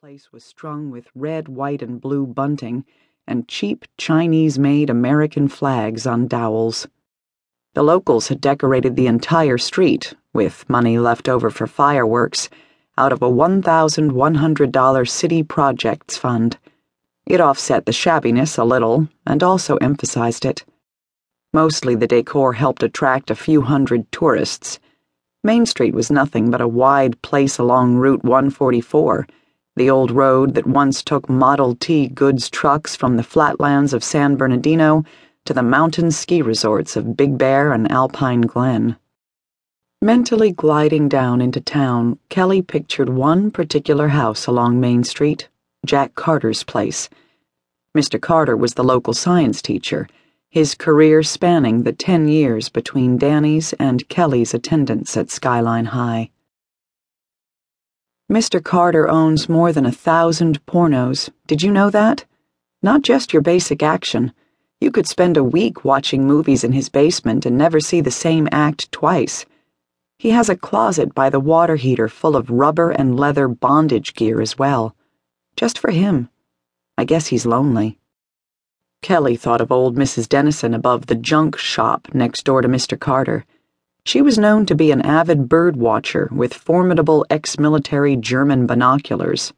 place was strung with red, white, and blue bunting and cheap Chinese made American flags on dowels. The locals had decorated the entire street, with money left over for fireworks, out of a $1,100 city projects fund. It offset the shabbiness a little and also emphasized it. Mostly the decor helped attract a few hundred tourists. Main Street was nothing but a wide place along Route 144, the old road that once took Model T goods trucks from the flatlands of San Bernardino to the mountain ski resorts of Big Bear and Alpine Glen. Mentally gliding down into town, Kelley pictured one particular house along Main Street, Jack Carter's place. Mr. Carter was the local science teacher his career spanning the 10 years between Danny's and Kelley's attendance at Skyline High. Mr. Carter owns more than a thousand pornos. Did you know that? Not just your basic action. You could spend a week watching movies in his basement and never see the same act twice. He has a closet by the water heater full of rubber and leather bondage gear as well. Just for him. I guess he's lonely. Kelley thought of old Mrs. Dennison above the junk shop next door to Mr. Carter. She was known to be an avid bird watcher with formidable ex military German binoculars.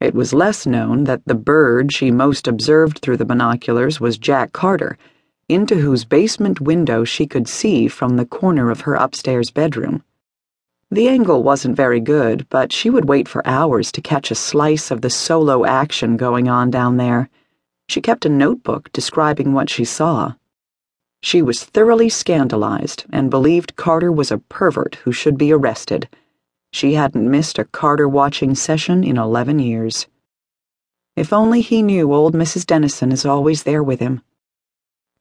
It was less known that the bird she most observed through the binoculars was Jack Carter, into whose basement window she could see from the corner of her upstairs bedroom. The angle wasn't very good, but she would wait for hours to catch a slice of the solo action going on down there. She kept a notebook describing what she saw. She was thoroughly scandalized and believed Carter was a pervert who should be arrested. She hadn't missed a Carter watching session in 11 years. If only he knew old Mrs. Dennison is always there with him.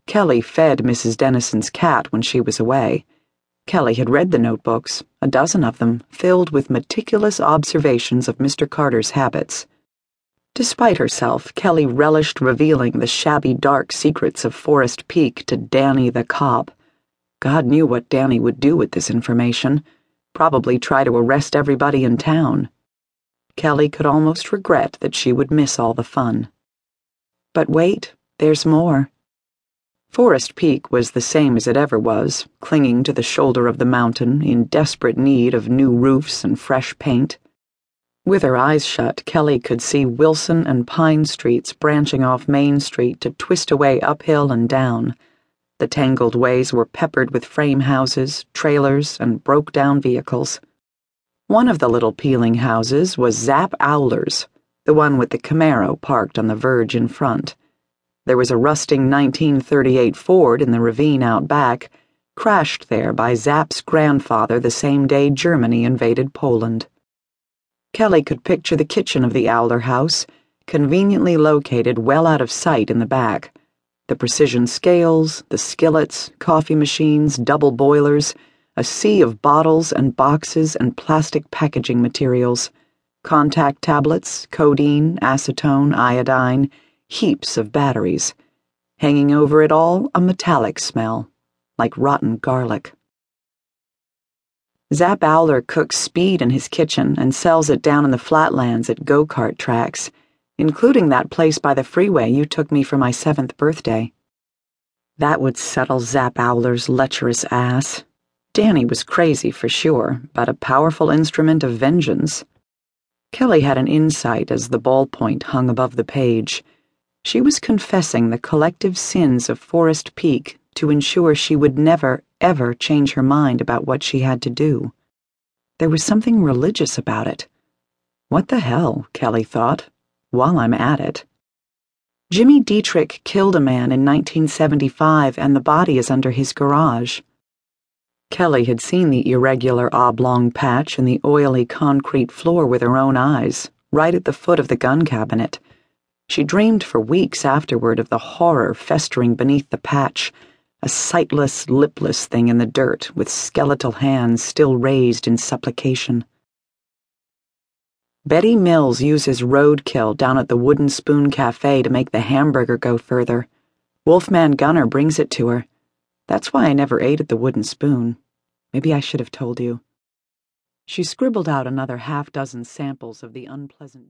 Kelley fed Mrs. Dennison's cat when she was away. Kelley had read the notebooks, a dozen of them, filled with meticulous observations of Mr. Carter's habits. Despite herself, Kelley relished revealing the shabby dark secrets of Forest Peak to Danny the cop. God knew what Danny would do with this information. Probably try to arrest everybody in town. Kelley could almost regret that she would miss all the fun. But wait, there's more. Forest Peak was the same as it ever was, clinging to the shoulder of the mountain in desperate need of new roofs and fresh paint. With her eyes shut, Kelley could see Wilson and Pine Streets branching off Main Street to twist away uphill and down. The tangled ways were peppered with frame houses, trailers, and broke down vehicles. One of the little peeling houses was Zap Owler's, the one with the Camaro parked on the verge in front. There was a rusting 1938 Ford in the ravine out back, crashed there by Zap's grandfather the same day Germany invaded Poland. Kelley could picture the kitchen of the Owler house, conveniently located well out of sight in the back. The precision scales, the skillets, coffee machines, double boilers, a sea of bottles and boxes and plastic packaging materials, Contac tablets, codeine, acetone, iodine, heaps of batteries. Hanging over it all, a metallic smell, like rotten garlic. Zap Owler cooks speed in his kitchen and sells it down in the flatlands at go kart tracks, including that place by the freeway you took me for my seventh birthday. That would settle Zap Owler's lecherous ass. Danny was crazy for sure, but a powerful instrument of vengeance. Kelley had an insight as the ballpoint hung above the page. She was confessing the collective sins of Forest Peak to ensure she would never, ever change her mind about what she had to do. There was something religious about it. What the hell, Kelley thought, while I'm at it. Jimmy Dietrich killed a man in 1975 and the body is under his garage. Kelley had seen the irregular oblong patch in the oily concrete floor with her own eyes, right at the foot of the gun cabinet. She dreamed for weeks afterward of the horror festering beneath the patch a sightless, lipless thing in the dirt with skeletal hands still raised in supplication. Betty Mills uses roadkill down at the Wooden Spoon Cafe to make the hamburger go further. Wolfman Gunner brings it to her. That's why I never ate at the Wooden Spoon. Maybe I should have told you. She scribbled out another half dozen samples of the unpleasant.